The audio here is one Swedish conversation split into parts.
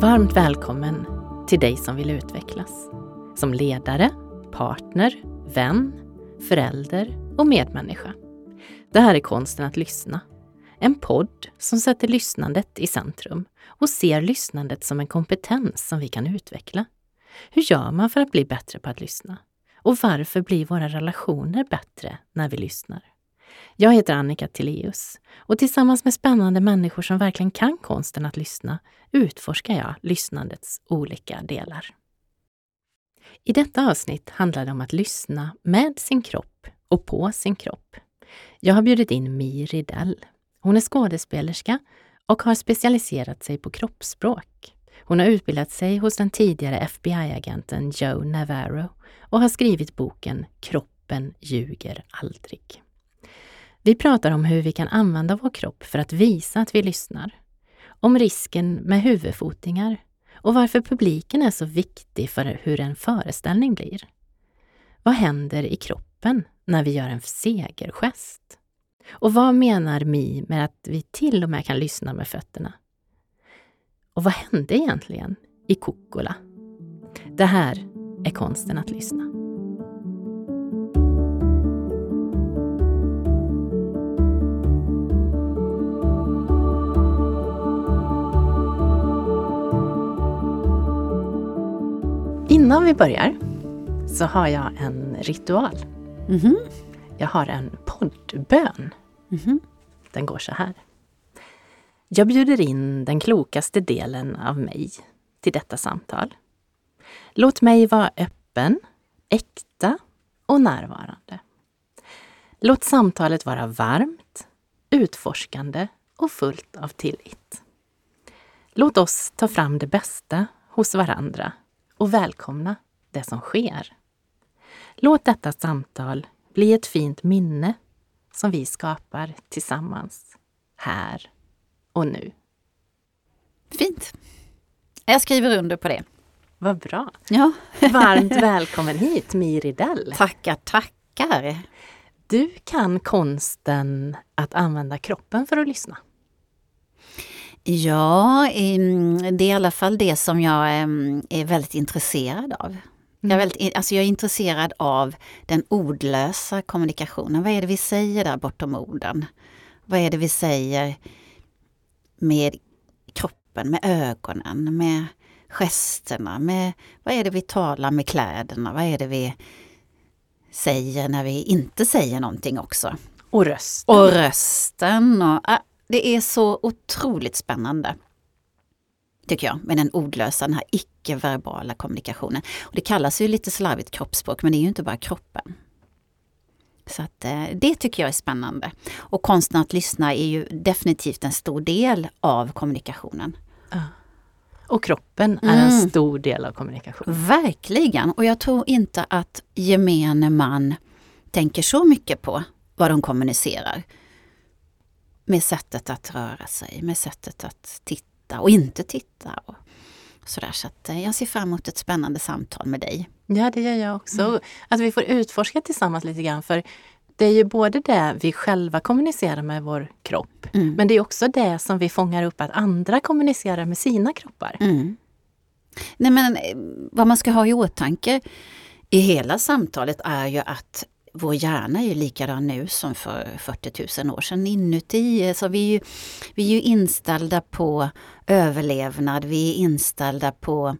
Varmt välkommen till dig som vill utvecklas. Som ledare, partner, vän, förälder och medmänniska. Det här är Konsten att lyssna. En podd som sätter lyssnandet i centrum och ser lyssnandet som en kompetens som vi kan utveckla. Hur gör man för att bli bättre på att lyssna? Och varför blir våra relationer bättre när vi lyssnar? Jag heter Annika Tilléus och tillsammans med spännande människor som verkligen kan konsten att lyssna utforskar jag lyssnandets olika delar. I detta avsnitt handlar det om att lyssna med sin kropp och på sin kropp. Jag har bjudit in Mi Ridell. Hon är skådespelerska och har specialiserat sig på kroppsspråk. Hon har utbildat sig hos den tidigare FBI-agenten Joe Navarro och har skrivit boken Kroppen ljuger aldrig. Vi pratar om hur vi kan använda vår kropp för att visa att vi lyssnar. Om risken med huvudfotingar och varför publiken är så viktig för hur en föreställning blir. Vad händer i kroppen när vi gör en segergest? Och vad menar Mi med att vi till och med kan lyssna med fötterna? Och vad hände egentligen i Kukkola? Det här är konsten att lyssna. Innan vi börjar så har jag en ritual. Mm -hmm. Jag har en poddbön. Mm -hmm. Den går så här. Jag bjuder in den klokaste delen av mig till detta samtal. Låt mig vara öppen, äkta och närvarande. Låt samtalet vara varmt, utforskande och fullt av tillit. Låt oss ta fram det bästa hos varandra och välkomna det som sker. Låt detta samtal bli ett fint minne som vi skapar tillsammans, här och nu. Fint! Jag skriver under på det. Vad bra! Ja. Varmt välkommen hit Miridell! Tackar, tackar! Du kan konsten att använda kroppen för att lyssna. Ja, det är i alla fall det som jag är väldigt intresserad av. Jag, är väldigt, alltså jag är intresserad av den ordlösa kommunikationen. Vad är det vi säger där bortom orden? Vad är det vi säger med kroppen, med ögonen, med gesterna, med vad är det vi talar med kläderna, vad är det vi säger när vi inte säger någonting också. Och rösten. Och rösten. Och, äh, det är så otroligt spännande. Tycker jag, med den ordlösa, den här icke-verbala kommunikationen. Och det kallas ju lite slarvigt kroppsspråk, men det är ju inte bara kroppen. Så att, eh, det tycker jag är spännande. Och konsten att lyssna är ju definitivt en stor del av kommunikationen. Ja. Och kroppen är mm. en stor del av kommunikationen. Verkligen! Och jag tror inte att gemene man tänker så mycket på vad de kommunicerar. Med sättet att röra sig, med sättet att titta och inte titta. Och sådär. Så eh, jag ser fram emot ett spännande samtal med dig. Ja, det gör jag också. Mm. Att vi får utforska tillsammans lite grann. För det är ju både det vi själva kommunicerar med vår kropp, mm. men det är också det som vi fångar upp att andra kommunicerar med sina kroppar. Mm. Nej men eh, vad man ska ha i åtanke i hela samtalet är ju att vår hjärna är ju likadan nu som för 40 000 år sedan inuti. Så vi, är ju, vi är ju inställda på överlevnad, vi är inställda på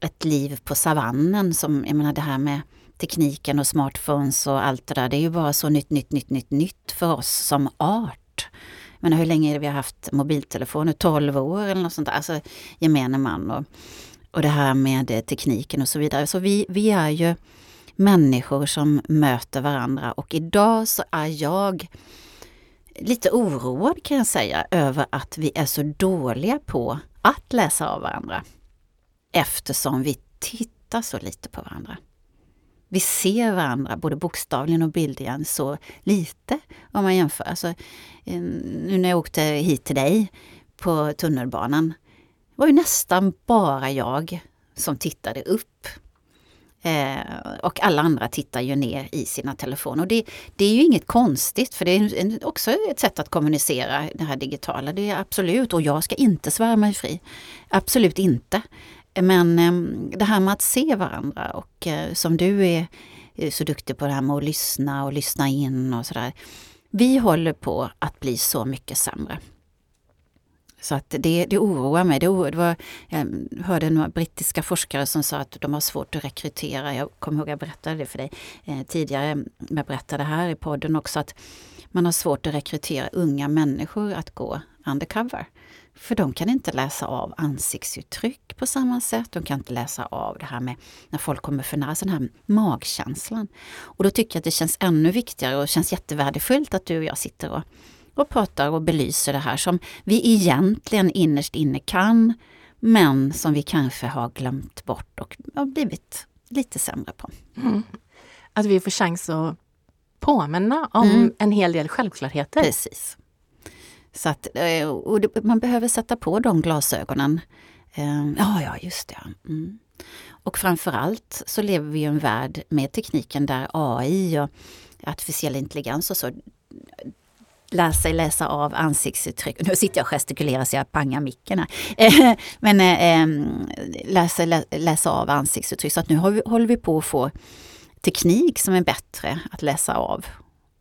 ett liv på savannen som, jag menar det här med tekniken och smartphones och allt det där, det är ju bara så nytt, nytt, nytt, nytt, nytt för oss som art. Men hur länge är det vi har haft mobiltelefoner? 12 år eller något sånt där, alltså gemene man och, och det här med tekniken och så vidare. Så vi, vi är ju människor som möter varandra och idag så är jag lite oroad kan jag säga över att vi är så dåliga på att läsa av varandra. Eftersom vi tittar så lite på varandra. Vi ser varandra både bokstavligen och bildligen så lite om man jämför. Alltså, eh, nu när jag åkte hit till dig på tunnelbanan var ju nästan bara jag som tittade upp Eh, och alla andra tittar ju ner i sina telefoner. Och det, det är ju inget konstigt för det är också ett sätt att kommunicera det här digitala. Det är absolut, och jag ska inte svära mig fri. Absolut inte. Men eh, det här med att se varandra och eh, som du är eh, så duktig på det här med att lyssna och lyssna in och sådär. Vi håller på att bli så mycket sämre. Så att det, det oroar mig. Det, oroar, det var, jag hörde några brittiska forskare som sa att de har svårt att rekrytera. Jag kommer ihåg att jag berättade det för dig eh, tidigare. Jag berättade här i podden också att man har svårt att rekrytera unga människor att gå undercover. För de kan inte läsa av ansiktsuttryck på samma sätt. De kan inte läsa av det här med när folk kommer för nära, den här magkänslan. Och då tycker jag att det känns ännu viktigare och känns jättevärdefullt att du och jag sitter och och pratar och belyser det här som vi egentligen innerst inne kan men som vi kanske har glömt bort och har blivit lite sämre på. Mm. Att vi får chans att påminna om mm. en hel del självklarheter. Precis. Så att, eh, och man behöver sätta på de glasögonen. Eh, ja, ja, just det. Mm. Och framförallt så lever vi i en värld med tekniken där AI och artificiell intelligens och så lär sig läsa av ansiktsuttryck. Nu sitter jag och gestikulerar så jag pangar micken här. Eh, men lär sig läsa av ansiktsuttryck. Så att nu håller vi på att få teknik som är bättre att läsa av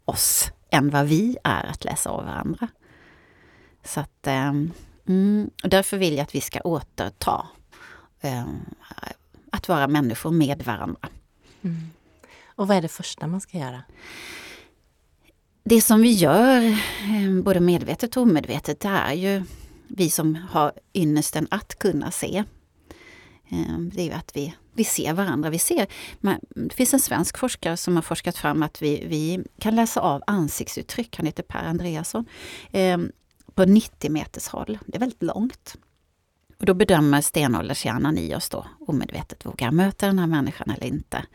oss än vad vi är att läsa av varandra. Så att, eh, mm, och därför vill jag att vi ska återta eh, att vara människor med varandra. Mm. Och vad är det första man ska göra? Det som vi gör, eh, både medvetet och omedvetet, det är ju vi som har ynnesten att kunna se. Eh, det är ju att vi, vi ser varandra. Vi ser, det finns en svensk forskare som har forskat fram att vi, vi kan läsa av ansiktsuttryck. Han heter Per Andreasson. Eh, på 90 meters håll. Det är väldigt långt. Och då bedömer stenåldershjärnan i oss då omedvetet, vågar jag möta den här människan eller inte?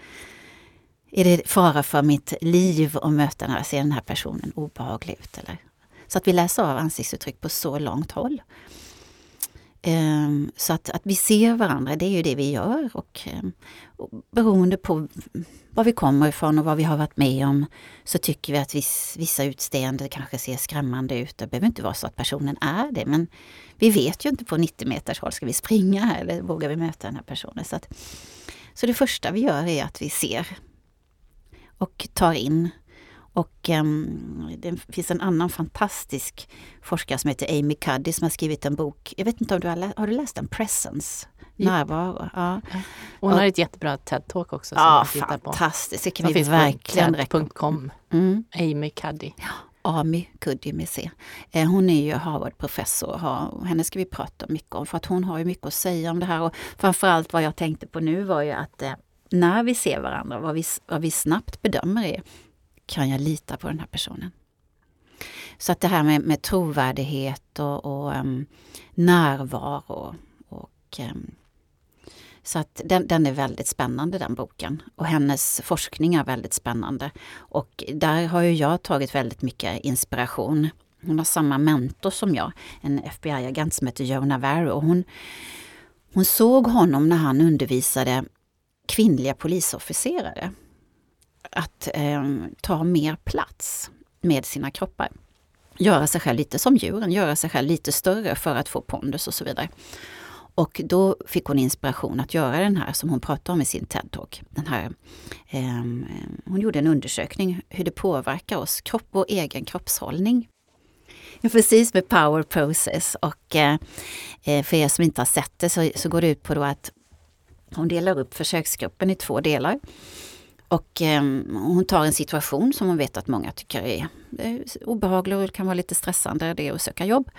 Är det fara för mitt liv att möta den här, ser den här personen obehaglig ut? Eller? Så att vi läser av ansiktsuttryck på så långt håll. Um, så att, att vi ser varandra, det är ju det vi gör. Och, um, och beroende på var vi kommer ifrån och vad vi har varit med om så tycker vi att viss, vissa utseenden kanske ser skrämmande ut. Det behöver inte vara så att personen är det men vi vet ju inte på 90 meters håll, ska vi springa här eller vågar vi möta den här personen? Så, att, så det första vi gör är att vi ser och tar in. Och um, det finns en annan fantastisk forskare som heter Amy Cuddy som har skrivit en bok. Jag vet inte om du har, läst, har du läst den? Presence? Närvaro. Ja. Hon har ett jättebra TED-talk också. Ja, fantastiskt. Det kan vi verkligen rekommendera. Mm. Amy Cuddy. Ja. Amy Cuddy med C. Eh, hon är ju Harvard-professor och henne ska vi prata mycket om för att hon har ju mycket att säga om det här. Och framförallt vad jag tänkte på nu var ju att eh, när vi ser varandra, vad vi, vad vi snabbt bedömer är, kan jag lita på den här personen? Så att det här med, med trovärdighet och, och um, närvaro och um, så att den, den, är väldigt spännande den boken. Och hennes forskning är väldigt spännande. Och där har ju jag tagit väldigt mycket inspiration. Hon har samma mentor som jag, en FBI-agent som heter Joe Navarro. Och hon, hon såg honom när han undervisade kvinnliga polisofficerare att eh, ta mer plats med sina kroppar. Göra sig själv lite som djuren, göra sig själv lite större för att få pondus och så vidare. Och då fick hon inspiration att göra den här som hon pratade om i sin TED-talk. Den här, eh, hon gjorde en undersökning hur det påverkar oss, kropp och egen kroppshållning. Precis med power process och eh, eh, för er som inte har sett det så, så går det ut på då att hon delar upp försöksgruppen i två delar. Och eh, hon tar en situation som hon vet att många tycker är, är obehaglig och kan vara lite stressande, det är att söka jobb.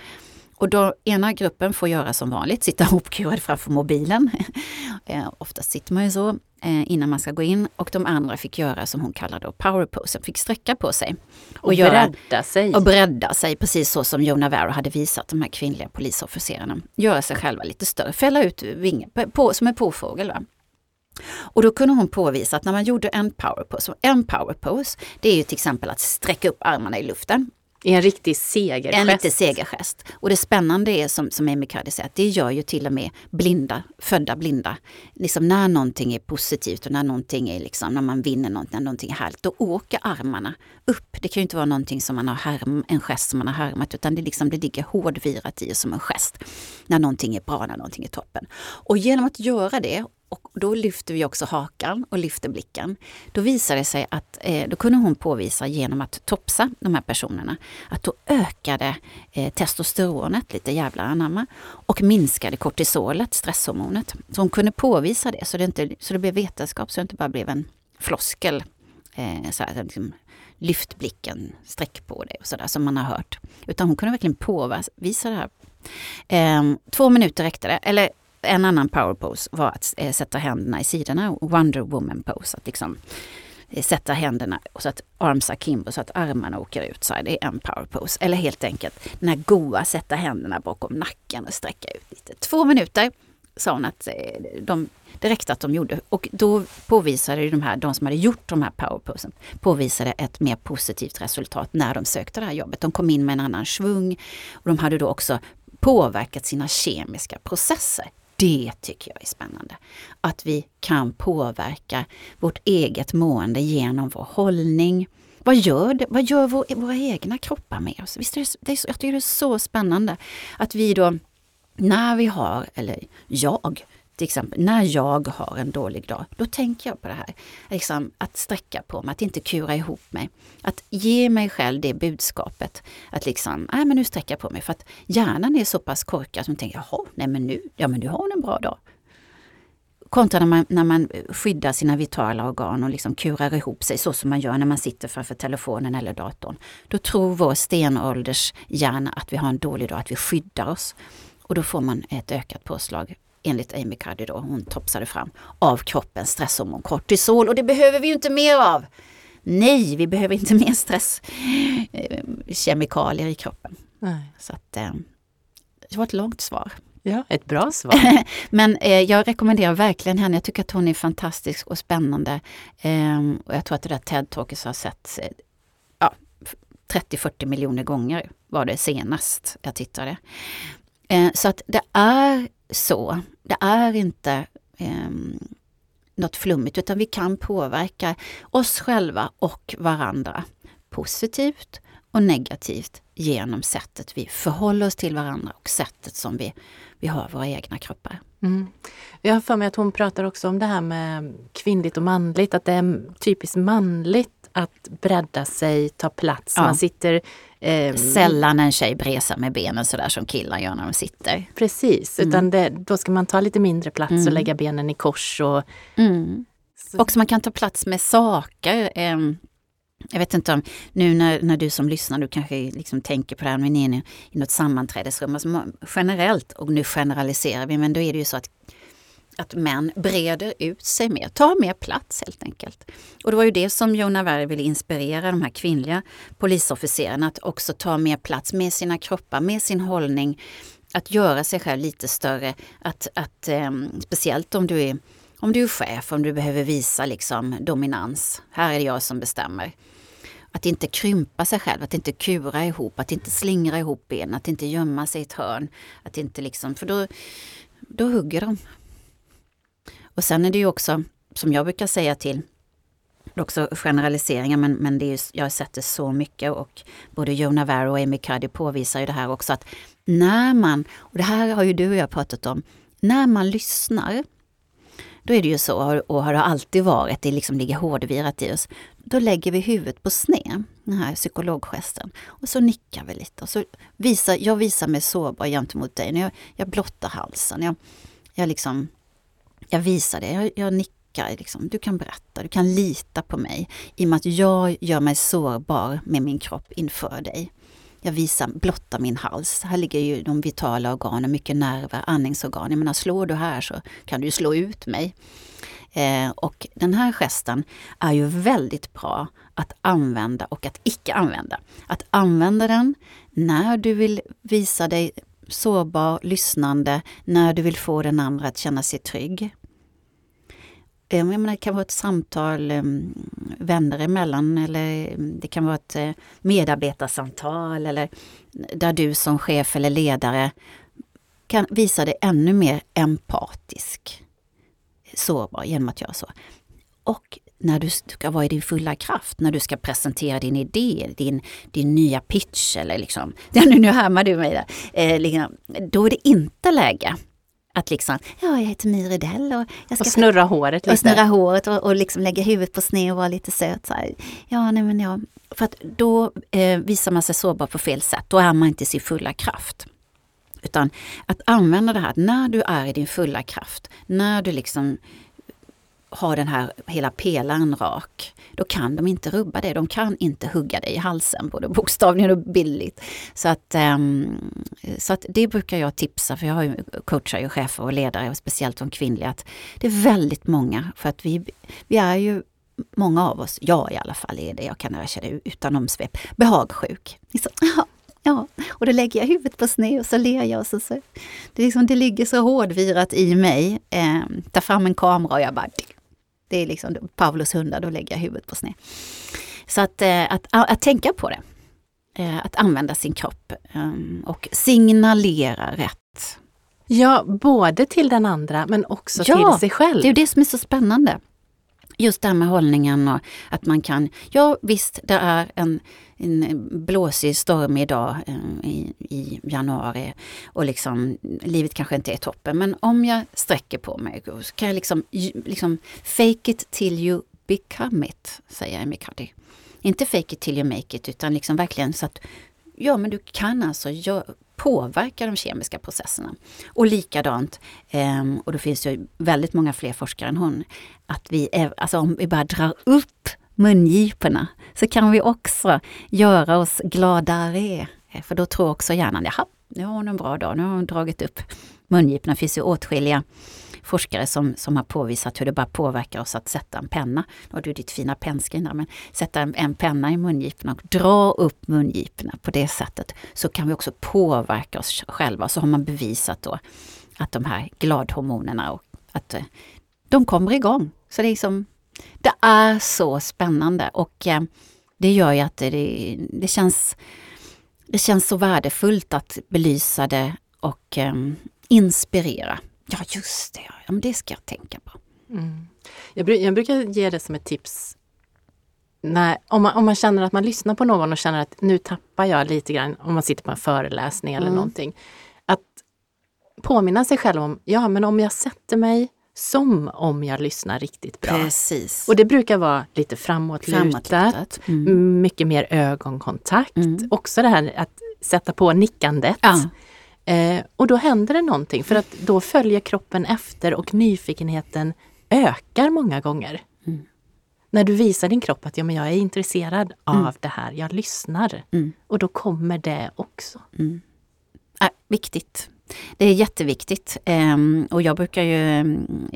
Och då ena gruppen får göra som vanligt, sitta hopkurad framför mobilen. eh, oftast sitter man ju så eh, innan man ska gå in. Och de andra fick göra som hon kallar då power pose, fick sträcka på sig. Och, och göra, bredda sig. Och bredda sig, precis så som Joe Navarro hade visat de här kvinnliga polisofficerarna. Göra sig själva lite större, fälla ut vingar, på, som en påfågel. Va? Och då kunde hon påvisa att när man gjorde en power pose, en power pose, det är ju till exempel att sträcka upp armarna i luften i En riktig segergest. En riktig segergest. Och det spännande är som, som Amy Cuddy säger, att det gör ju till och med blinda, födda blinda. Liksom när någonting är positivt och när någonting är liksom, när man vinner någonting, när någonting är härligt, då åker armarna upp. Det kan ju inte vara någonting som man har härm, en gest som man har härmat, utan det, liksom, det ligger hårdvirat i som en gest. När någonting är bra, när någonting är toppen. Och genom att göra det och då lyfter vi också hakan och lyfter blicken. Då visade det sig att, eh, då kunde hon påvisa genom att topsa de här personerna, att då ökade eh, testosteronet, lite jävlar anamma, och minskade kortisolet, stresshormonet. Så hon kunde påvisa det, så det, inte, så det blev vetenskap, så det inte bara blev en floskel. Eh, så här, liksom, lyft blicken, sträck på dig och sådär som man har hört. Utan hon kunde verkligen påvisa det här. Eh, två minuter räckte det, eller en annan power pose var att eh, sätta händerna i sidorna, Wonder Woman pose. Att liksom eh, sätta händerna så att arms akimbo, så att armarna åker ut. Så här, det är en power pose. Eller helt enkelt den här goa, sätta händerna bakom nacken och sträcka ut lite. Två minuter sa hon att eh, de, det räckte att de gjorde. Och då påvisade de här, de som hade gjort de här powerposen, påvisade ett mer positivt resultat när de sökte det här jobbet. De kom in med en annan svung och de hade då också påverkat sina kemiska processer. Det tycker jag är spännande. Att vi kan påverka vårt eget mående genom vår hållning. Vad gör, det, vad gör vår, våra egna kroppar med oss? Visst är det, det är, jag tycker det är så spännande att vi då, när vi har, eller jag, till exempel, när jag har en dålig dag, då tänker jag på det här. Liksom, att sträcka på mig, att inte kura ihop mig. Att ge mig själv det budskapet. Att liksom, nej men nu sträcker jag på mig. För att hjärnan är så pass korkad som tänker, jaha, nej men nu, ja men nu har hon en bra dag. Kontra när man, när man skyddar sina vitala organ och liksom kurar ihop sig så som man gör när man sitter framför telefonen eller datorn. Då tror vår stenålders hjärna att vi har en dålig dag, att vi skyddar oss. Och då får man ett ökat påslag enligt Amy Cuddy då, hon topsade fram, av kroppens stresshormon kortisol. Och det behöver vi ju inte mer av! Nej, vi behöver inte mer stresskemikalier i kroppen. Nej. Så att, eh, det var ett långt svar. Ja, ett bra svar. Men eh, jag rekommenderar verkligen henne. Jag tycker att hon är fantastisk och spännande. Eh, och jag tror att det där TED-talket har sett eh, ja, 30-40 miljoner gånger var det senast jag tittade. Eh, så att det är så. Det är inte eh, något flummigt utan vi kan påverka oss själva och varandra positivt och negativt genom sättet vi förhåller oss till varandra och sättet som vi, vi har våra egna kroppar. Mm. Jag har för mig att hon pratar också om det här med kvinnligt och manligt, att det är typiskt manligt att bredda sig, ta plats. Ja. Man sitter Eh, Sällan en tjej bresar med benen sådär som killar gör när de sitter. Precis, mm. utan det, då ska man ta lite mindre plats mm. och lägga benen i kors. Och, mm. Och så man kan ta plats med saker. Eh, jag vet inte om, nu när, när du som lyssnar, du kanske liksom tänker på det här, men är i, i något sammanträdesrum. Alltså generellt, och nu generaliserar vi, men då är det ju så att att män breder ut sig mer, tar mer plats helt enkelt. Och det var ju det som Jona Berg ville inspirera de här kvinnliga polisofficerarna att också ta mer plats med sina kroppar, med sin hållning, att göra sig själv lite större. Att, att eh, speciellt om du är om du är chef, om du behöver visa liksom dominans. Här är det jag som bestämmer. Att inte krympa sig själv, att inte kura ihop, att inte slingra ihop benen, att inte gömma sig i ett hörn. Att inte liksom, för då, då hugger de. Och sen är det ju också, som jag brukar säga till också generaliseringar, men, men det är ju, jag har sett det så mycket och både Joe Navarro och Amy Cuddy påvisar ju det här också att när man, och det här har ju du och jag pratat om, när man lyssnar, då är det ju så, och har det alltid varit, det liksom ligger hårdvirat i oss, då lägger vi huvudet på sned, den här psykologgesten, och så nickar vi lite. Och så visar, jag visar mig sårbar gentemot dig, när jag, jag blottar halsen, jag, jag liksom jag visar det, jag, jag nickar. Liksom. Du kan berätta, du kan lita på mig i och med att jag gör mig sårbar med min kropp inför dig. Jag visar, blottar min hals. Här ligger ju de vitala organen, mycket nerver, andningsorgan. Jag menar, slår du här så kan du slå ut mig. Eh, och den här gesten är ju väldigt bra att använda och att icke använda. Att använda den när du vill visa dig sårbar, lyssnande, när du vill få den andra att känna sig trygg. Jag menar, det kan vara ett samtal eh, vänner emellan eller mm, det kan vara ett eh, medarbetarsamtal eller mm, där du som chef eller ledare kan visa dig ännu mer empatisk, sårbar genom att göra så. Och när du ska vara i din fulla kraft, när du ska presentera din idé, din, din nya pitch eller liksom, ja, nu, nu härmar du mig där, eh, liksom, då är det inte läge att liksom, ja jag heter My Rydell och jag ska... Och snurra håret lite. Och snurra håret och, och liksom lägga huvudet på sned och vara lite söt. Så här. Ja, nej men ja. För att då eh, visar man sig sårbar på fel sätt. Då är man inte i sin fulla kraft. Utan att använda det här, när du är i din fulla kraft, när du liksom har den här hela pelaren rak, då kan de inte rubba det. De kan inte hugga dig i halsen, både bokstavligen och bildligt. Så att, um, så att det brukar jag tipsa, för jag har ju, coachar ju chefer och ledare, och speciellt de kvinnliga, att det är väldigt många, för att vi, vi är ju många av oss, jag i alla fall är det, jag kan erkänna utan omsvep, behagsjuk. Så, Ja, och då lägger jag huvudet på sned och så ler jag. Och så, så, det, liksom, det ligger så hårdvirat i mig. Eh, tar fram en kamera och jag bara det är liksom Pavlos hundar, då lägger jag huvudet på sned. Så att, eh, att, att, tänka på det. Eh, att använda sin kropp ehm, och signalera rätt. Ja, både till den andra men också ja, till sig själv. det är det som är så spännande. Just det här med hållningen och att man kan, ja visst det är en, en blåsig, stormig dag eh, i, i, januari och liksom livet kanske inte är toppen. Men om jag sträcker på mig så kan jag liksom, liksom fake it till you become it, säger Amy Cuddy. Inte fake it till you make it utan liksom verkligen så att ja men du kan alltså gör, påverka de kemiska processerna. Och likadant, eh, och då finns det väldigt många fler forskare än hon, att vi, är, alltså om vi bara drar upp mungiporna så kan vi också göra oss gladare. Eh, för då tror också hjärnan, jaha, nu har hon en bra dag, nu har hon dragit upp mungiporna. Det finns ju åtskilliga forskare som, som har påvisat hur det bara påverkar oss att sätta en penna. Nu har du ditt fina pennskrin där, men sätta en, en penna i mungiporna och dra upp mungiporna på det sättet så kan vi också påverka oss själva. Så har man bevisat då att de här gladhormonerna och att eh, de kommer igång. Så det är, liksom, det är så spännande och eh, det gör ju att det, det, känns, det känns så värdefullt att belysa det och eh, inspirera. Ja just det, ja, men det ska jag tänka på. Mm. Jag, jag, brukar ge det som ett tips när, om, man, om man känner att man lyssnar på någon och känner att nu tappar jag lite grann, om man sitter på en föreläsning eller mm. någonting. Att påminna sig själv om, ja men om jag sätter mig som om jag lyssnar riktigt bra. Precis. Och det brukar vara lite framåtlutat, mm. mycket mer ögonkontakt. Mm. Också det här att sätta på nickandet. Ja. Eh, och då händer det någonting för att då följer kroppen efter och nyfikenheten ökar många gånger. Mm. När du visar din kropp att ja, men jag är intresserad mm. av det här, jag lyssnar. Mm. Och då kommer det också. Äh, viktigt. Det är jätteviktigt. Ehm, och jag brukar ju mm,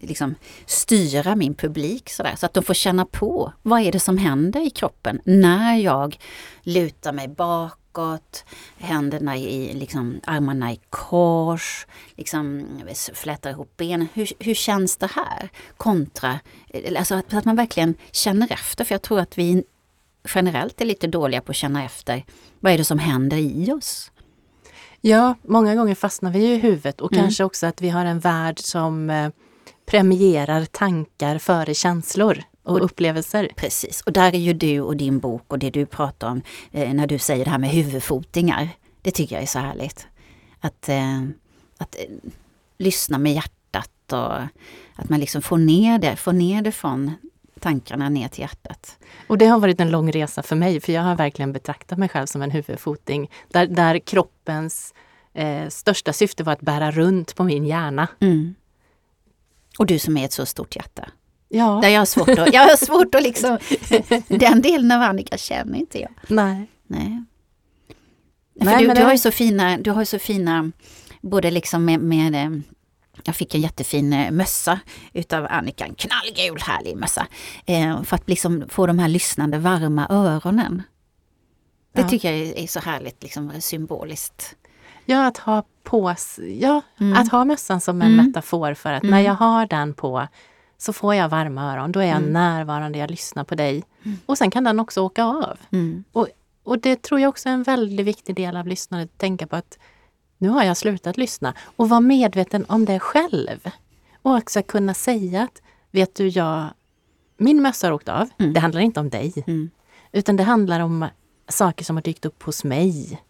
liksom styra min publik sådär, så att de får känna på vad är det som händer i kroppen när jag lutar mig bakåt, händerna i liksom, armarna i kors, liksom flätar ihop benen. Hur, hur känns det här? Kontra, eh, alltså att, att man verkligen känner efter, för jag tror att vi generellt är lite dåliga på att känna efter vad är det som händer i oss. Ja, många gånger fastnar vi i huvudet och mm. kanske också att vi har en värld som eh, premierar tankar före känslor och, upplevelser. Precis, och där är ju du och din bok och det du pratar om eh, när du säger det här med huvudfotingar. Det tycker jag är så härligt. Att, eh, att eh, lyssna med hjärtat och att man liksom får ner det, får ner det från tankarna ner till hjärtat. Och det har varit en lång resa för mig, för jag har verkligen betraktat mig själv som en huvudfoting. Där, där kroppens eh, största syfte var att bära runt på min hjärna. Mm. Och du som är ett så stort hjärta. Ja. Där jag har svårt att, jag har svårt att liksom, den delen av Annika känner inte jag. Nej. Nej. Nej du, du, har ju så fina, du har så fina, både liksom med, med eh, jag fick en jättefin eh, mössa utav Annika, en knallgul härlig mössa. Eh, för att liksom få de här lyssnande varma öronen. Det ja. tycker jag är så härligt liksom, symboliskt. Ja, att ha på ja, mm. att ha mössan som en mm. metafor för att mm. när jag har den på så får jag varma öron. Då är jag Mm. närvarande, jag lyssnar på dig. Mm. Och sen kan den också åka av. Mm. Och det tror jag också är en väldigt viktig del av lyssnandet, att tänka på att nu har jag slutat lyssna. Och vara medveten om det själv. Och också kunna säga att, vet du, jag, min mössa har åkt av. Mm. Det handlar inte om dig. Mm. Utan det handlar om saker som har dykt upp hos mig.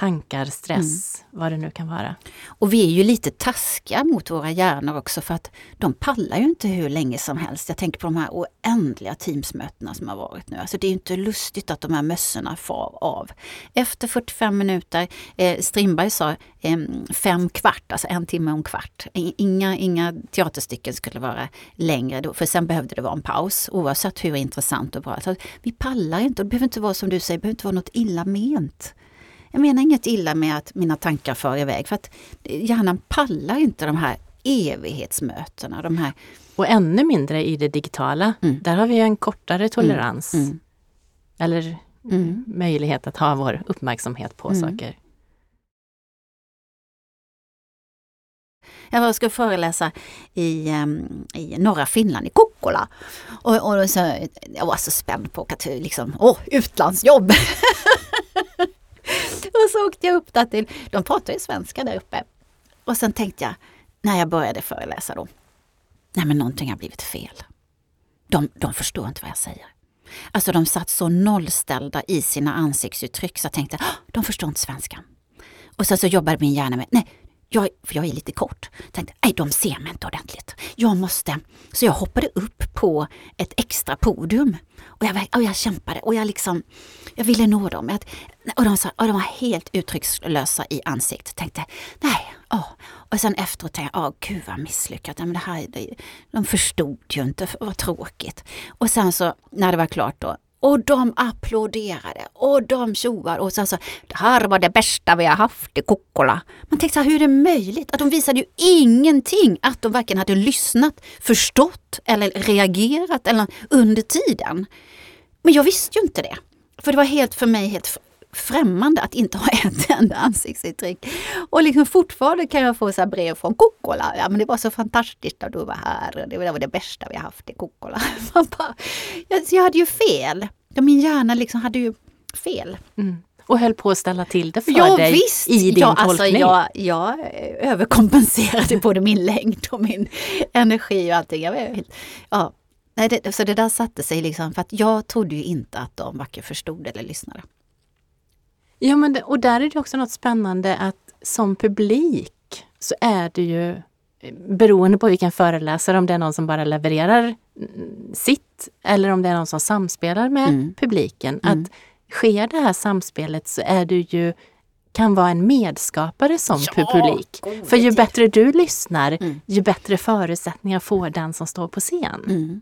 Tankar, stress, Mm. vad det nu kan vara. Och vi är ju lite taskiga mot våra hjärnor också för att de pallar ju inte hur länge som helst. Jag tänker på de här oändliga Teamsmötena som har varit nu. Alltså det är inte lustigt att de här mössorna far av. Efter 45 minuter, eh, Strindberg sa eh, fem kvart, alltså en timme och en kvart. Inga, inga teaterstycken skulle vara längre då, för sen behövde det vara en paus oavsett hur intressant och bra. Så vi pallar inte och det behöver inte vara som du säger, det behöver inte vara något illa ment. Jag menar inget illa med att mina tankar far iväg för att hjärnan pallar inte de här evighetsmötena. De här, Och ännu mindre i det digitala. Mm. Där har vi en kortare tolerans. mm, Eller mm. möjlighet att ha vår uppmärksamhet på Mm. saker. Jag ska föreläsa i, em, i norra Finland, i Kokkola. Och, och så, jag var så spänd på att liksom, åh, utlandsjobb. och så åkte jag upp där till, de pratar ju svenska där uppe. Och sen tänkte jag, när jag började föreläsa då, nej men någonting har blivit fel. De, de förstår inte vad jag säger. Alltså de satt så nollställda i sina ansiktsuttryck så jag tänkte, de förstår inte svenska. Och sen så jobbade min hjärna med, nej, jag, för jag är lite kort, tänkte, nej de ser mig inte ordentligt. Jag måste, så jag hoppade upp på ett extra podium. Och jag, och jag kämpade och jag liksom, jag ville nå dem. Jag, och, de sa, och de var helt uttryckslösa i ansiktet. Tänkte, nej, åh. Och sen efteråt tänkte jag, åh gud vad misslyckat. Men det här, det, de förstod ju inte, vad tråkigt. Och sen så, när det var klart då, och de applåderade och de tjoade och sen så, det här var det bästa vi har haft i Kokkola. Man tänkte så här, hur är det möjligt? Att de visade ju ingenting att de varken hade lyssnat, förstått eller reagerat eller under tiden. Men jag visste ju inte det. För det var helt för mig helt främmande att inte ha ett enda ansiktsuttryck. Och liksom fortfarande kan jag få så brev från Kokkola. Ja men det var så fantastiskt att du var här. Det var det bästa vi har haft i bara, jag, jag hade ju fel. Min hjärna liksom hade ju fel. Mm. Och höll på att ställa till det för Ja dig visst! i din ja, alltså, tolkning. jag, jag överkompenserade både min längd och min energi och allting. Jag var ja. Nej, det, så det där satte sig liksom för att jag trodde ju inte att de varken förstod eller lyssnade. Ja, men det, och där är det också något spännande att som publik så är det ju eh, beroende på vilken föreläsare, om det är någon som bara levererar mm, sitt eller om det är någon som samspelar med Mm. publiken. Mm. Att sker det här samspelet så är du ju kan vara en medskapare som Ja, publik. gode För ju bättre du lyssnar, Mm. ju bättre förutsättningar får den som står på scen. Mm.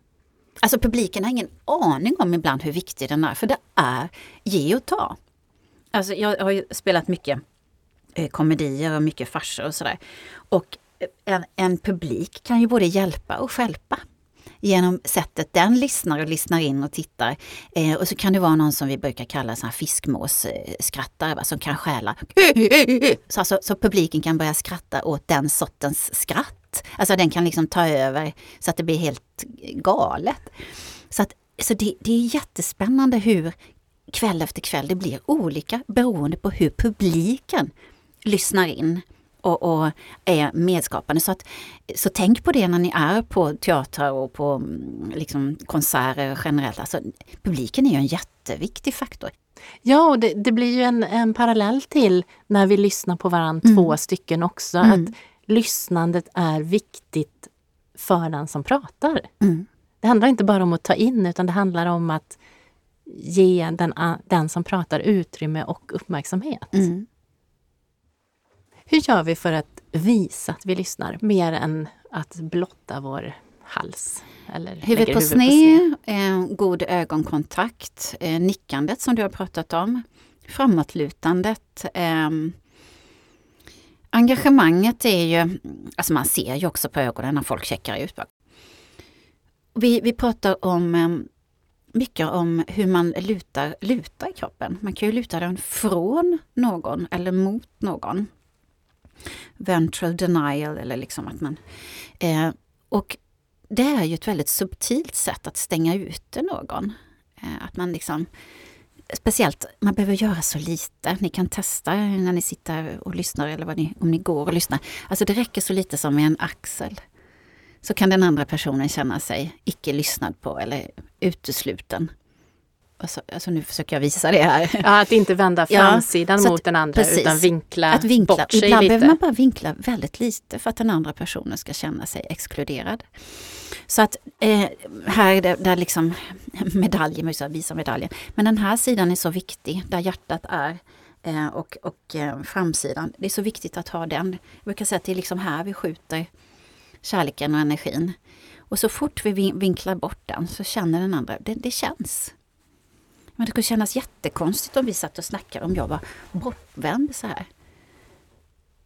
Alltså publiken har ingen aning om ibland hur viktig den är, för det är ge och ta. Alltså jag har ju spelat mycket eh, komedier och mycket farser och sådär. Och eh, en, en publik kan ju både hjälpa och stjälpa genom sättet den lyssnar och lyssnar in och tittar. Eh, och så kan det vara någon som vi brukar kalla sån här fiskmåsskrattare va, som kan stjäla. Så, alltså, så publiken kan börja skratta åt den sortens skratt. Alltså den kan liksom ta över så att det blir helt galet. Så, att, så det, det är jättespännande hur kväll efter kväll det blir olika beroende på hur publiken lyssnar in och, och är medskapande. Så, att, så tänk på det när ni är på teatrar och på mm, liksom, konserter generellt. Alltså, publiken är ju en jätteviktig faktor. Ja, och det, det blir ju en, en parallell till när vi lyssnar på varandra Mm. två stycken också. Mm. Att lyssnandet är viktigt för den som pratar. Mm. Det handlar inte bara om att ta in utan det handlar om att ge den, den som pratar utrymme och uppmärksamhet. Mm. Hur gör vi för att visa att vi lyssnar mer än att blotta vår hals? Eller lägger på sned, eh, god ögonkontakt, eh, nickandet som du har pratat om, framåtlutandet. Eh, engagemanget är ju, alltså man ser ju också på ögonen när folk checkar ut. Vi, vi pratar om eh, mycket om hur man lutar, lutar i kroppen. Man kan ju luta den från någon eller mot någon. Ventral denial eller liksom att man... Eh, och det är ju ett väldigt subtilt sätt att stänga ute någon. Eh, att man liksom Speciellt, man behöver göra så lite. Ni kan testa när ni sitter och lyssnar eller vad ni, om ni går och lyssnar. Alltså det räcker så lite som med en axel. Så kan den andra personen känna sig icke lyssnad på eller utesluten. Alltså, alltså nu försöker jag visa det här. Ja, att inte vända framsidan ja, mot den andra precis, utan vinkla, att vinkla bort sig Ibland lite. behöver man bara vinkla väldigt lite för att den andra personen ska känna sig exkluderad. Så att eh, här är det där liksom medaljen, visa medaljen. Men den här sidan är så viktig, där hjärtat är eh, och, och eh, framsidan. Det är så viktigt att ha den. Jag brukar säga att det är liksom här vi skjuter kärleken och energin. Och så fort vi vinklar bort den så känner den andra, det, det känns. Men det skulle kännas jättekonstigt om vi satt och snackade om jag var bortvänd så här.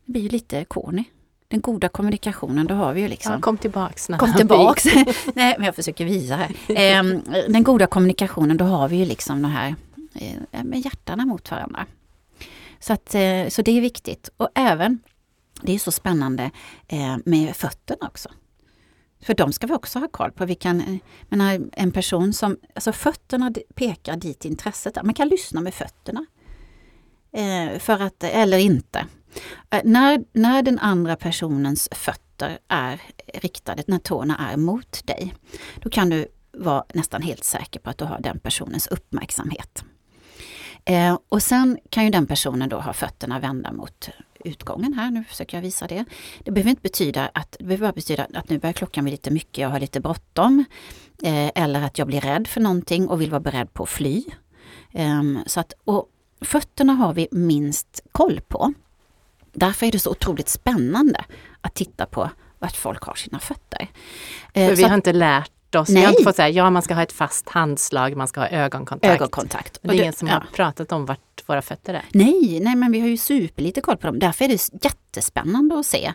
Det blir ju lite corny. Den goda kommunikationen, då har vi ju liksom... Ja, kom tillbaks. Kom tillbaks. Nej, men jag försöker visa här. Eh, den goda kommunikationen, då har vi ju liksom de här eh, med hjärtarna mot varandra. Så, att, eh, så det är viktigt. Och även, det är så spännande eh, med fötterna också. För de ska vi också ha koll på. Vi kan, eh, menar, en person som, alltså fötterna pekar dit intresset är. Man kan lyssna med fötterna. Eh, för att, eller inte. Eh, när, när den andra personens fötter är riktade, när tårna är mot dig, då kan du vara nästan helt säker på att du har den personens uppmärksamhet. Eh, och sen kan ju den personen då ha fötterna vända mot utgången här, nu försöker jag visa det. Det behöver inte betyda att, det behöver bara betyda att nu börjar klockan bli lite mycket, jag har lite bråttom. Eh, eller att jag blir rädd för någonting och vill vara beredd på att fly. Eh, så att, och fötterna har vi minst koll på. Därför är det så otroligt spännande att titta på vart folk har sina fötter. Eh, för vi har inte lärt oss, Nej. vi har inte fått säga ja man ska ha ett fast handslag, man ska ha ögonkontakt. ögonkontakt. Men det är ingen som ja. har pratat om vart våra fötter är. Nej, nej, men vi har ju superlite koll på dem. Därför är det jättespännande att se.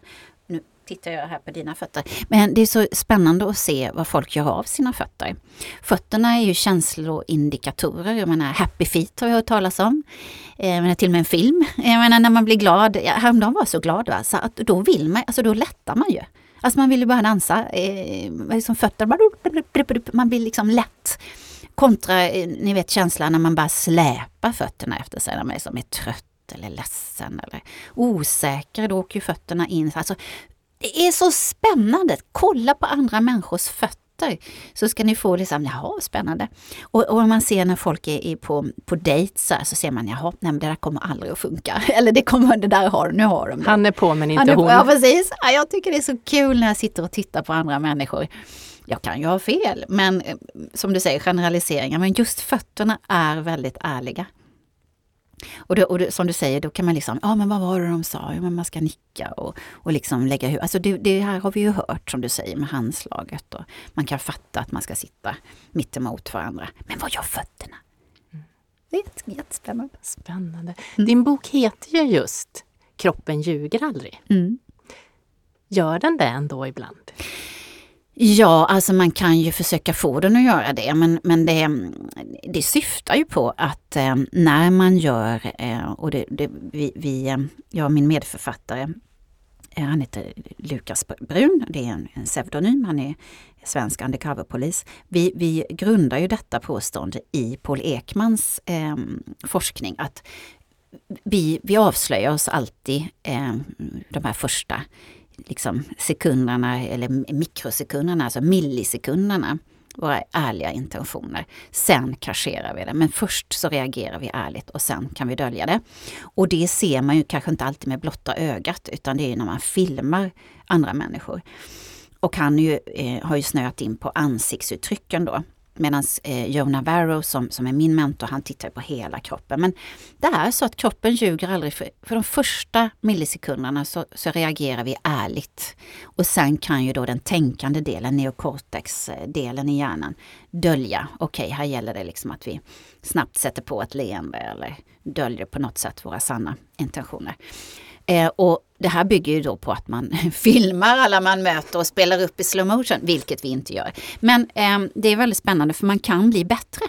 Nu tittar jag här på dina fötter. Men det är så spännande att se vad folk gör av sina fötter. Fötterna är ju känsloindikatorer. Jag menar, happy feet har jag hört talas om. Eh, Jag menar, till och med en film. Jag menar, när man blir glad. Häromdagen var jag så glad. Va? Så att då vill man, alltså då lättar man ju. Alltså man vill ju bara dansa. Eh, liksom fötterna bara... Man blir liksom lätt. Kontra, eh, ni vet känslan när man bara släpar fötterna efter sig när man är, är trött eller ledsen eller osäker. Då åker ju fötterna in. Alltså, det är så spännande! Kolla på andra människors fötter. Så ska ni få liksom, jaha, spännande. Och, och om man ser när folk är, är på, på dejt så, så ser man, jaha, nej, men det där kommer aldrig att funka. Eller det kommer, det där har, nu har de det. Han är på men inte på- hon. Ja, precis. Ja, jag tycker det är så kul när jag sitter och tittar på andra människor. Jag kan ju ha fel, men eh, som du säger, generaliseringar. Men just fötterna är väldigt ärliga. Och, det, och det, som du säger, då kan man liksom, ja men vad var det de sa? Ja, men man ska nicka och, och liksom lägga huvudet. Alltså det, det här har vi ju hört som du säger med handslaget. Och man kan fatta att man ska sitta mittemot varandra. Men vad gör fötterna? Det är jätte- jättespännande. Spännande. Din bok heter ju just Kroppen ljuger aldrig. Mm. Gör den det ändå ibland? Ja, alltså man kan ju försöka få den att göra det men, men det, mm, det syftar ju på att eh, när man gör, eh, och det, det, vi, vi, ehm, jag och min medförfattare, eh, han heter Lukas Brun, det är en, en pseudonym, han är svensk undercoverpolis. Vi, vi grundar ju detta påstående i Paul Ekmans eh, forskning att vi, vi avslöjar oss alltid eh, de här första liksom, sekunderna eller mikrosekunderna, alltså millisekunderna, våra ärliga intentioner. Sen kasserar vi det, men först så reagerar vi ärligt och sen kan vi dölja det. Och det ser man ju kanske inte alltid med blotta ögat utan det är när man filmar andra människor. Och han ju, eh, har ju snöat in på ansiktsuttrycken då. Medan eh, Joe Navarro som, som är min mentor, han tittar på hela kroppen. Men det är så att kroppen ljuger aldrig. För, för de första millisekunderna så, så reagerar vi ärligt. Och sen kan ju då den tänkande delen, neocortex-delen i hjärnan, dölja. Okej, här gäller det liksom att vi snabbt sätter på ett leende eller döljer på något sätt våra sanna intentioner. Eh, och det här bygger ju då på att man filmar alla man möter och spelar upp i slow motion, vilket vi inte gör. Men eh, det är väldigt spännande för man kan bli bättre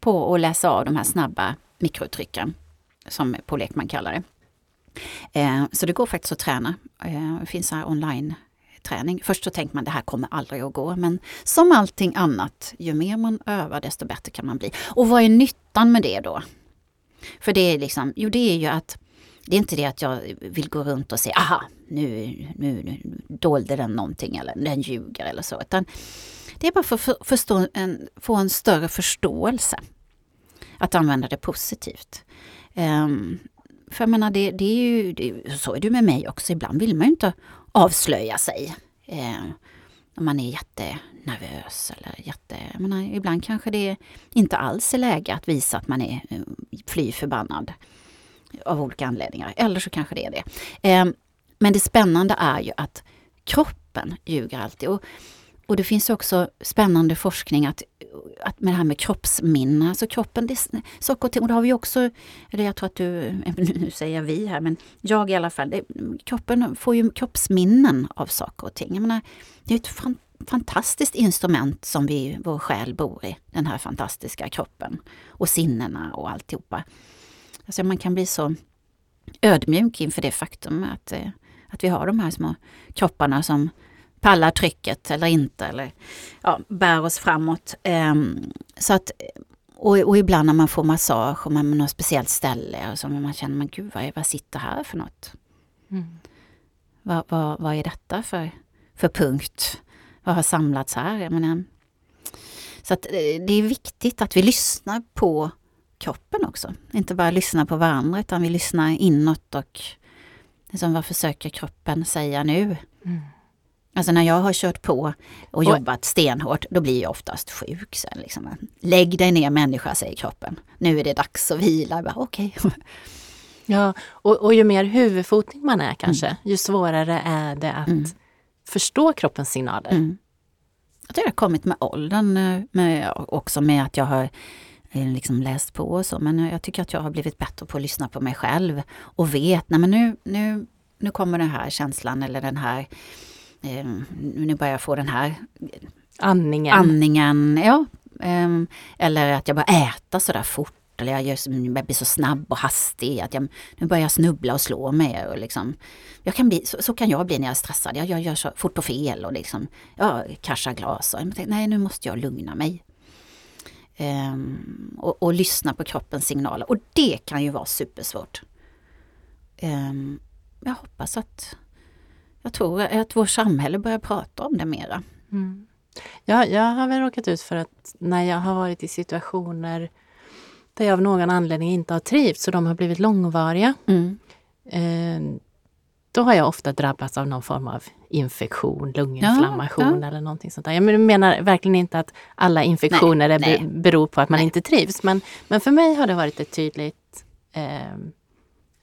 på att läsa av de här snabba mikrouttrycken, som Paul Lekman kallar det. Eh, så det går faktiskt att träna. Eh, det finns här online träning. Först så tänker man det här kommer aldrig att gå men som allting annat, ju mer man övar desto bättre kan man bli. Och vad är nyttan med det då? För det är liksom, jo det är ju att det är inte det att jag vill gå runt och säga aha, nu, nu, nu dolde den någonting eller den ljuger eller så. Utan det är bara för att förstå en, få en större förståelse. Att använda det positivt. Um, för jag menar, det, det är ju, det, så är det med mig också. Ibland vill man ju inte avslöja sig. Eh, om man är jättenervös eller jätte... Jag menar, ibland kanske det inte alls är läge att visa att man är eh, fly förbannad. Av olika anledningar. Eller så kanske det är det. Ehm, men det spännande är ju att kroppen ljuger alltid. Och och det finns också spännande forskning att, att med det här med kroppsminne, alltså kroppen, det, saker och ting, och det har vi också, eller jag tror att du, nu säger jag vi här, men jag i alla fall, det, kroppen får ju kroppsminnen av saker och ting. Jag menar, det är ett fan, fantastiskt instrument som vi, vår själ bor i, den här fantastiska kroppen och sinnena och alltihopa. Alltså man kan bli så ödmjuk inför det faktum att, eh, att vi har de här små kropparna som pallar trycket eller inte eller ja, bär oss framåt. Um, så att, och, och, ibland när man får massage och man på något speciellt ställe och så man känner man gud vad, vad sitter här för något? Mm. Vad, vad, vad är detta för, för punkt? Vad har samlats här? Jag menar, så att eh, det är viktigt att vi lyssnar på kroppen också. Inte bara lyssna på varandra utan vi lyssnar inåt och liksom, vad försöker kroppen säga nu? Mm. Alltså när jag har kört på och jobbat stenhårt, då blir jag oftast sjuk sen. Liksom. Lägg dig ner människa, säger kroppen. Nu är det dags att vila. Okej. Okay. Ja, och, och, ju mer huvudfotning man är kanske, mm. ju svårare är det att mm. förstå kroppens signaler. Mm. Jag tror det har kommit med åldern, eh, med, också med att jag har liksom läst på och så. Men jag tycker att jag har blivit bättre på att lyssna på mig själv och vet, nej men nu, nu, nu kommer den här känslan eller den här eh, nu börjar jag få den här andningen. andningen ja, eh, eller att jag börjar äta sådär fort. Eller jag, gör, jag blir så snabb och hastig. Att jag, nu börjar jag snubbla och slå mig. Och liksom, jag kan bli, så, så kan jag bli när jag är stressad. Jag, jag gör så fort och fel och liksom, jag kraschar glas. Och jag tänkte, nej, nu måste jag lugna mig. Um, och, och, lyssna på kroppens signaler. Och det kan ju vara supersvårt. Um, jag hoppas att jag tror att vårt samhälle börjar prata om det mera. Mm. Ja, jag har väl råkat ut för att när jag har varit i situationer där jag av någon anledning inte har trivts och de har blivit långvariga. Mm. Eh, då har jag ofta drabbats av någon form av infektion, lunginflammation ja, eller någonting sånt där. Jag menar verkligen inte att alla infektioner nej, nej. beror på att man nej. inte trivs. Men, men för mig har det varit ett tydligt eh,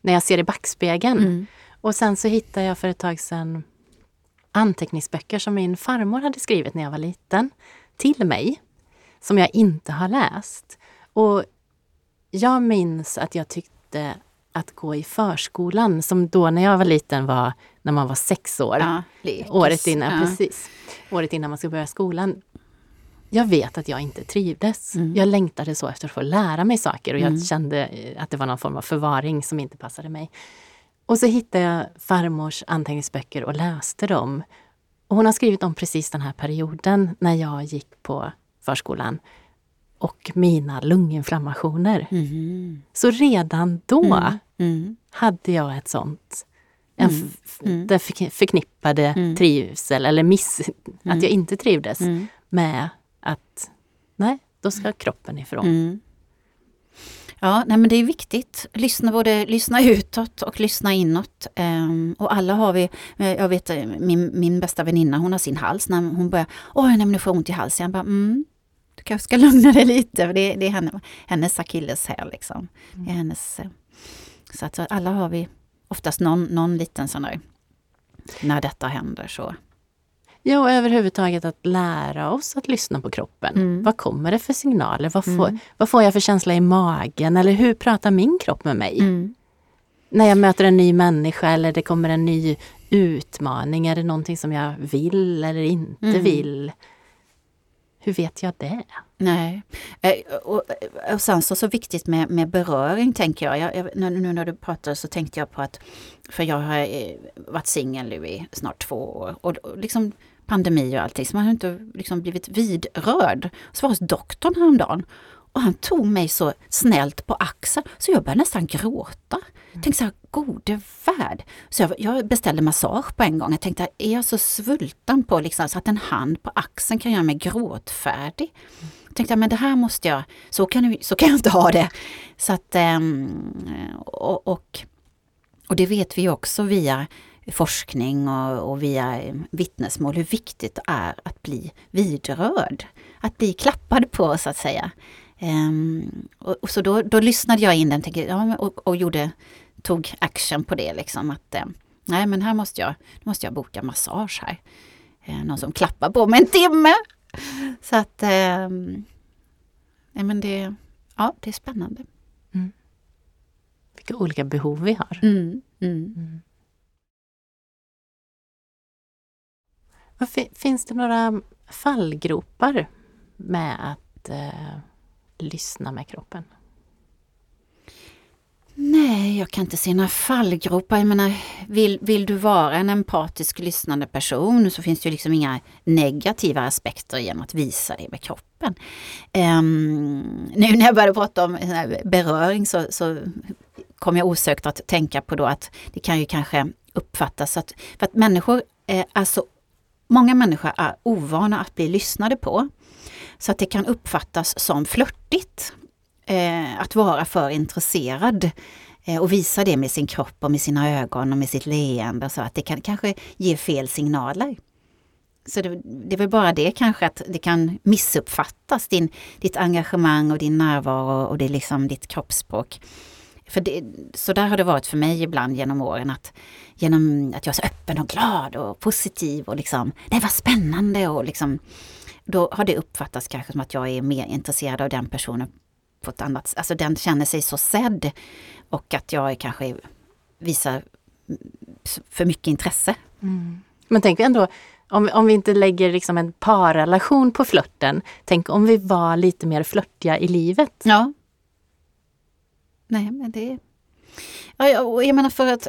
när jag ser i backspegeln. Mm. Och sen så hittade jag för ett tag sedan anteckningsböcker som min farmor hade skrivit när jag var liten till mig. Som jag inte har läst. Och jag minns att jag tyckte att gå i förskolan, som då när jag var liten var när man var sex år. Ja, året innan, ja. precis. Året innan man skulle börja skolan. Jag vet att jag inte trivdes. Mm. Jag längtade så efter att få lära mig saker och jag mm. kände att det var någon form av förvaring som inte passade mig. Och så hittade jag farmors anteckningsböcker och läste dem. Och hon har skrivit om precis den här perioden när jag gick på förskolan och mina lunginflammationer. Mm. Så redan då mm. Mm. hade jag ett sånt en mm. mm. den förknippade mm. trivsel eller miss, att jag inte trivdes med att nej, då ska kroppen ifrån. Ja, nej men det är viktigt. Lyssna både lyssna utåt och lyssna inåt. Um, och alla har vi, eh, jag vet eh, min, min bästa väninna, hon har sin hals. När hon börjar, oj nej men nu får jag ont i halsen. Jag bara, mm, du kanske ska lugna dig lite. För det, det är henne, hennes akilleshäl liksom. Mm. Det hennes, eh, så att alla har vi oftast någon, någon liten sån där, när detta händer så Ja, och överhuvudtaget att lära oss att lyssna på kroppen. Mm. Vad kommer det för signaler? Vad får, mm. vad får jag för känsla i magen? Eller hur pratar min kropp med mig? Mm. När jag möter en ny människa eller det kommer en ny utmaning. Är det någonting som jag vill eller inte mm. vill? Hur vet jag det? Nej. Eh, och, eh, och sen så, så viktigt med, med beröring tänker jag. jag, jag nu, när du pratade så tänkte jag på att, för jag har eh, varit singel nu i snart två år och, och liksom pandemi och allting, så man har inte liksom blivit vidrörd. Så var jag hos doktorn häromdagen och han tog mig så snällt på axeln så jag började nästan gråta. Mm. Tänkte så här, gode värld. Så jag, jag, beställde massage på en gång. Jag tänkte, är jag så svulten på liksom, så att en hand på axeln kan göra mig gråtfärdig? Mm. Jag tänkte, men det här måste jag, så kan, så kan jag inte ha det. Så att, um, och, och, och det vet vi också via forskning och, och via vittnesmål hur viktigt det är att bli vidrörd. Att bli klappad på så att säga. Um, och, och, så då, då lyssnade jag in den tänkte, ja, och, och gjorde, tog action på det. Liksom, att, um, nej men här måste jag, måste jag boka massage här. Uh, någon som klappar på mig en timme. Så att um, nej, men det, ja, det är spännande. Mm. Vilka olika behov vi har. Mm, mm. mm. Finns det några fallgropar med att eh, lyssna med kroppen? Nej, jag kan inte se några fallgropar. Jag menar, vill, vill du vara en empatisk lyssnande person så finns det ju liksom inga negativa aspekter genom att visa det med kroppen. Um, nu när jag började prata om beröring så, så kom jag osökt att tänka på då att det kan ju kanske uppfattas att, för att människor är alltså Många människor är ovana att bli lyssnade på. Så att det kan uppfattas som flörtigt eh, att vara för intresserad eh, och visa det med sin kropp och med sina ögon och med sitt leende. Så att det kan kanske ge fel signaler. Så det, det är väl bara det kanske att det kan missuppfattas, din, ditt engagemang och din närvaro och det liksom ditt kroppsspråk. För det, så där har det varit för mig ibland genom åren att genom att jag är så öppen och glad och positiv och liksom, det var spännande och liksom då har det uppfattats kanske som att jag är mer intresserad av den personen på ett annat Alltså den känner sig så sedd och att jag kanske visar för mycket intresse. Mm. Men tänk ändå, om, om vi inte lägger liksom en parrelation på flörten, tänk om vi var lite mer flörtiga i livet. Ja. Nej men det... Ja, och jag menar för att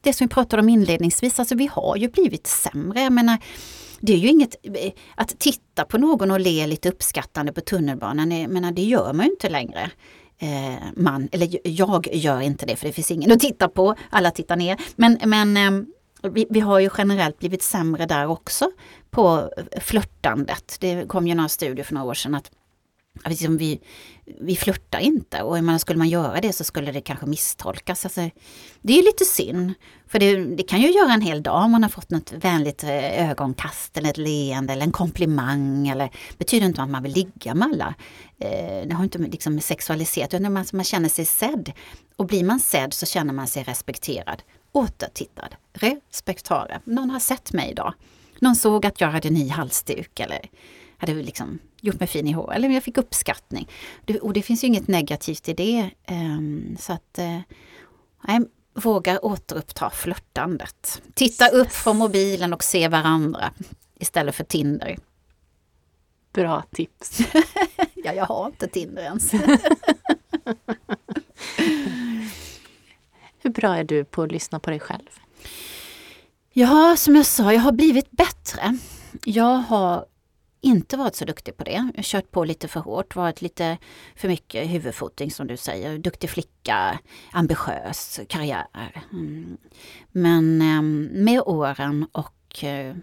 det som vi pratade om inledningsvis, alltså vi har ju blivit sämre. Jag menar, det är ju inget, eh, att titta på någon och le lite uppskattande på tunnelbanan, jag menar, det gör man ju inte längre. Eh, man, eller jag gör inte det för det finns ingen att titta på, alla tittar ner. Men, men eh, vi, vi, har ju generellt blivit sämre där också på eh, flörtandet. Det kom ju några studier för några år sedan att liksom vi, vi flörtar inte och man, skulle man göra det så skulle det kanske misstolkas. Alltså, det är lite synd. För det, det, kan ju göra en hel dag om man har fått något vänligt eh, ögonkast eller ett leende eller en komplimang. Eller, betyder inte att man vill ligga med alla. Eh, det har inte liksom med sexualitet utan man, man känner sig sedd. Och blir man sedd så känner man sig respekterad. Återtittad, respektare. Någon har sett mig idag. Någon såg att jag hade ny halsduk eller hade liksom gjort mig fin i hår, eller jag fick uppskattning. Det, och det finns ju inget negativt i det. Um, så att, uh, nej, våga återuppta flörtandet. Titta upp från mobilen och se varandra istället för Tinder. Bra tips. ja, jag har inte Tinder ens. Hur bra är du på att lyssna på dig själv? Ja, som jag sa, jag har blivit bättre. Jag har inte varit så duktig på det. Jag kört på lite för hårt, varit lite för mycket huvudfoting som du säger. Duktig flicka, ambitiös, karriär. Mm. Men eh, med åren och eh,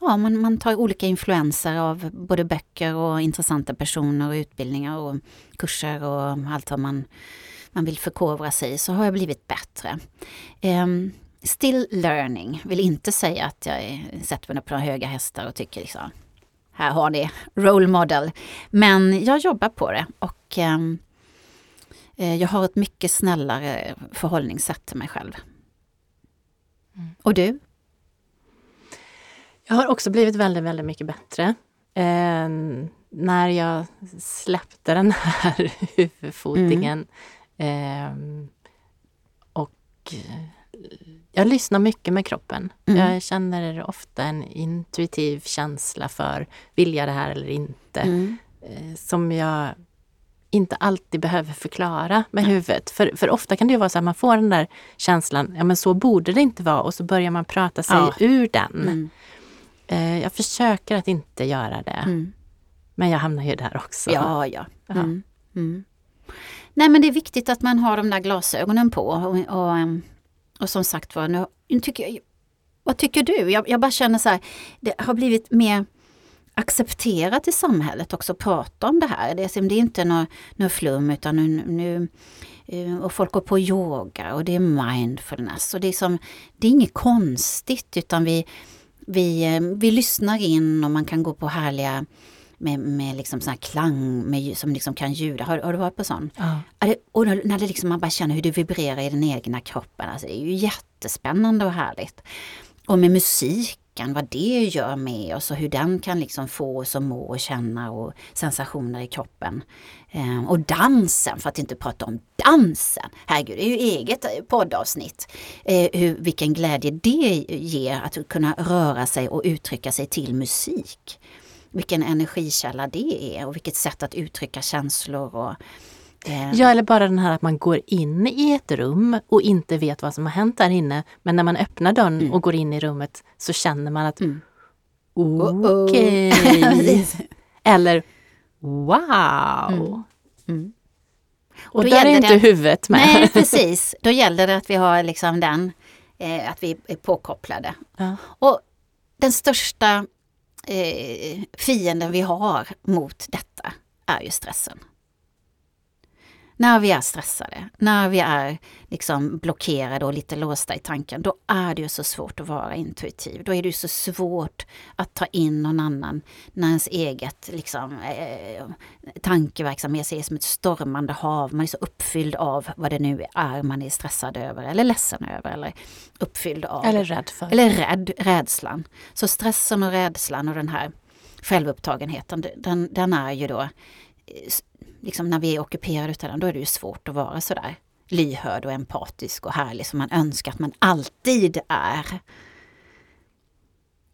ja, man, man tar olika influenser av både böcker och intressanta personer och utbildningar och kurser och allt vad man, man vill förkovra sig i så har jag blivit bättre. Eh, still learning, vill inte säga att jag sätter mig på några höga hästar och tycker liksom här har ni role model. Men jag jobbar på det och ehm, eh, jag har ett mycket snällare förhållningssätt till mig själv. Mm. Och du? Jag har också blivit väldigt, väldigt mycket bättre. Eh, när jag släppte den här huvudfotingen mm. eh, och jag lyssnar mycket med kroppen. Mm. Jag känner ofta en intuitiv känsla för, vill jag det här eller inte? Mm. Eh, Som jag inte alltid behöver förklara med huvudet. För, för ofta kan det ju vara så att man får den där känslan, ja men så borde det inte vara och så börjar man prata sig Ja. ur den. Mm. Eh, Jag försöker att inte göra det. Mm. Men jag hamnar ju där också. Ja, ja. Mm. Mm. Nej men det är viktigt att man har de där glasögonen på. Och, och, ehm, och som sagt var, nu, nu tycker jag, vad tycker du? Jag, jag bara känner så här, det har blivit mer accepterat i samhället också att prata om det här. Det är, det är inte något flum utan nu, nu eh, och folk går på yoga och det är mindfulness. Och det, är som, det är inget konstigt utan vi, vi, eh, vi lyssnar in och man kan gå på härliga med, med liksom sån här klang med, som liksom kan ljuda. Har, har du varit på sån? Ja. Och när det liksom man bara känner hur det vibrerar i den egna kroppen. Alltså det är ju jättespännande och härligt. Och med musiken, vad det gör med oss och hur den kan liksom få oss att må och känna och sensationer i kroppen. Eh, och dansen, för att inte prata om dansen. Herregud, det är ju eget eh, poddavsnitt. Eh, hur, vilken glädje det ger att kunna röra sig och uttrycka sig till musik. Vilken energikälla det är och vilket sätt att uttrycka känslor och eh, Ja, eller bara den här att man går in i ett rum och inte vet vad som har hänt där inne. Men när man öppnar dörren och går in i rummet så känner man att Mm. okej. Precis. eller wow. Mm. Och, då där är inte det- huvudet med. Nej, precis. Då gäller det att vi har liksom den, eh, att vi är påkopplade. Ja. Och den största eh, fienden vi har mot detta är ju stressen. När vi är stressade, när vi är liksom blockerade och lite låsta i tanken, då är det ju så svårt att vara intuitiv. Då är det ju så svårt att ta in någon annan när ens eget liksom, eh, tankeverksamhet är som ett stormande hav. Man är så uppfylld av vad det nu är man är stressad över eller ledsen över eller uppfylld av. Eller rädd för. Eller rädd, rädslan. Så stressen och rädslan och den här självupptagenheten, den, den är ju då, liksom när vi är ockuperade utav den, då är det ju svårt att vara sådär lyhörd och empatisk och härlig som man önskar att man alltid är.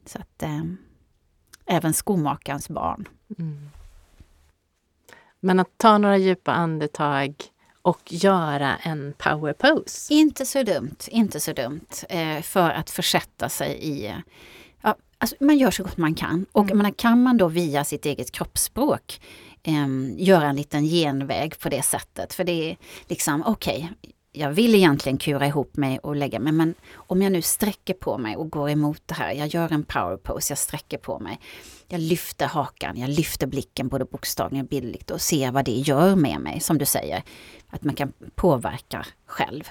Så att eh, även skomakarens barn. Mm. Men att ta några djupa andetag och göra en power pose. Inte så dumt, inte så dumt. Eh, för att försätta sig i... alltså man gör så gott man kan. Och jag menar, kan man då via sitt eget kroppsspråk eh, göra en liten genväg på det sättet. För det är liksom, okej, jag vill egentligen kura ihop mig och lägga mig. Men om jag nu sträcker på mig och går emot det här. Jag gör en power pose, jag sträcker på mig. Jag lyfter hakan, jag lyfter blicken både bokstavligen och bildligt och ser vad det gör med mig, som du säger. Att man kan påverka själv.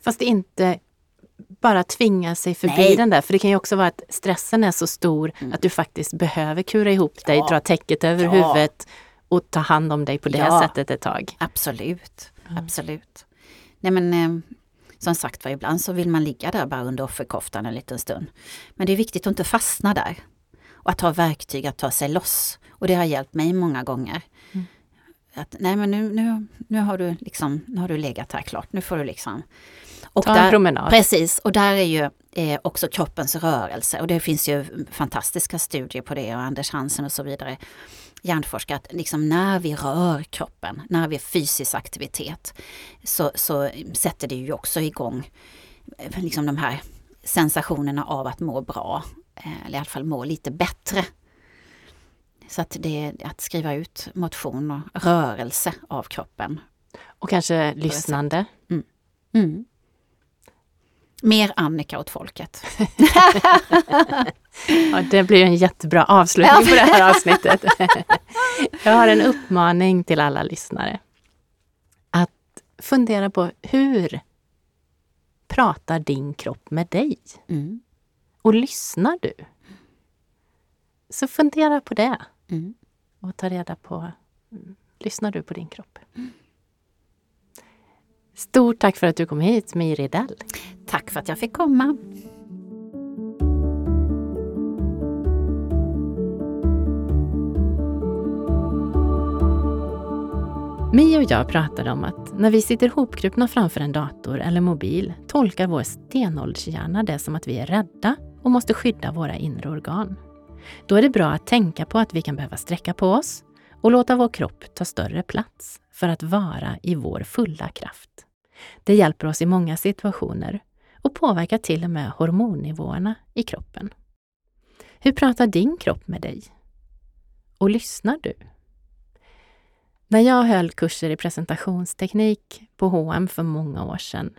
Fast inte bara tvinga sig förbi Nej. den där. För det kan ju också vara att stressen är så stor att du faktiskt behöver kura ihop dig, Mm. Ja. dra täcket över Ja. huvudet och ta hand om dig på det Ja. sättet ett tag. Absolut, absolut. Nej men eh, som sagt var, ibland så vill man ligga där bara under offerkoftan en liten stund. Men det är viktigt att inte fastna där. Och att ha verktyg att ta sig loss. Och det har hjälpt mig många gånger. Att nej men nu, nu, nu, har du liksom, nu har du legat här klart, nu får du liksom... Och Ta en promenad. Precis, och där är ju eh, också kroppens rörelse och det finns ju fantastiska studier på det och Anders Hansen och så vidare hjärnforskar att liksom när vi rör kroppen, när vi har fysisk aktivitet så, så sätter det ju också igång eh, liksom de här sensationerna av att må bra, eh, eller i alla fall må lite bättre. Så att det att skriva ut motion och rörelse av kroppen. Och kanske lyssnande. Mm. Mer Annika åt folket. Ja, det blir en jättebra avslutning på det här avsnittet. Jag har en uppmaning till alla lyssnare. Att fundera på hur pratar din kropp med dig? Mm. Och lyssnar du? Så fundera på det Mm. och ta reda på, mm, lyssnar du på din kropp? Stort tack för att du kom hit, Miri Ridell. Tack för att jag fick komma. Mi och jag pratade om att när vi sitter hopkrupna framför en dator eller mobil tolkar vår stenåldershjärna det som att vi är rädda och måste skydda våra inre organ. Då är det bra att tänka på att vi kan behöva sträcka på oss och låta vår kropp ta större plats för att vara i vår fulla kraft. Det hjälper oss i många situationer och påverkar till och med hormonnivåerna i kroppen. Hur pratar din kropp med dig? Och lyssnar du? När jag höll kurser i presentationsteknik på H&M för många år sedan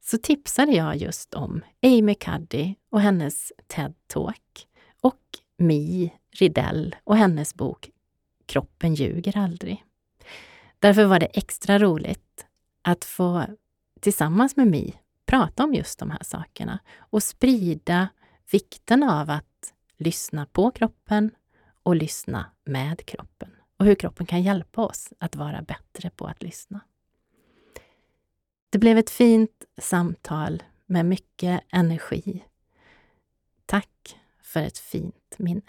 så tipsade jag just om Amy Cuddy och hennes TED-talk och Mi Ridell och hennes bok Kroppen ljuger aldrig. Därför var det extra roligt att få tillsammans med Mi prata om just de här sakerna och sprida vikten av att lyssna på kroppen och lyssna med kroppen och hur kroppen kan hjälpa oss att vara bättre på att lyssna. Det blev ett fint samtal med mycket energi. Tack för ett fint minne.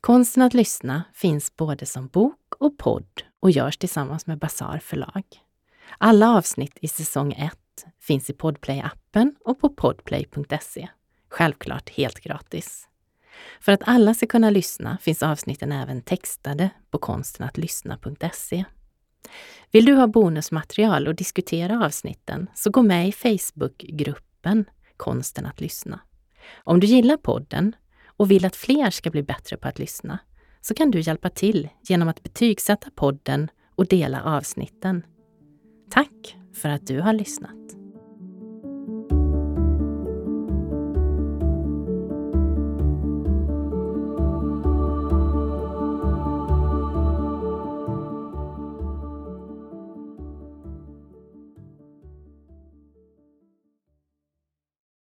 Konsten att lyssna finns både som bok och podd och görs tillsammans med Bazar förlag. Alla avsnitt i säsong 1 finns i Podplay-appen och på podplay.se. Självklart helt gratis. För att alla ska kunna lyssna finns avsnitten även textade på konstenattlyssna.se. Vill du ha bonusmaterial och diskutera avsnitten så gå med i Facebookgruppen Konsten att lyssna. Om du gillar podden och vill att fler ska bli bättre på att lyssna så kan du hjälpa till genom att betygsätta podden och dela avsnitten. Tack för att du har lyssnat!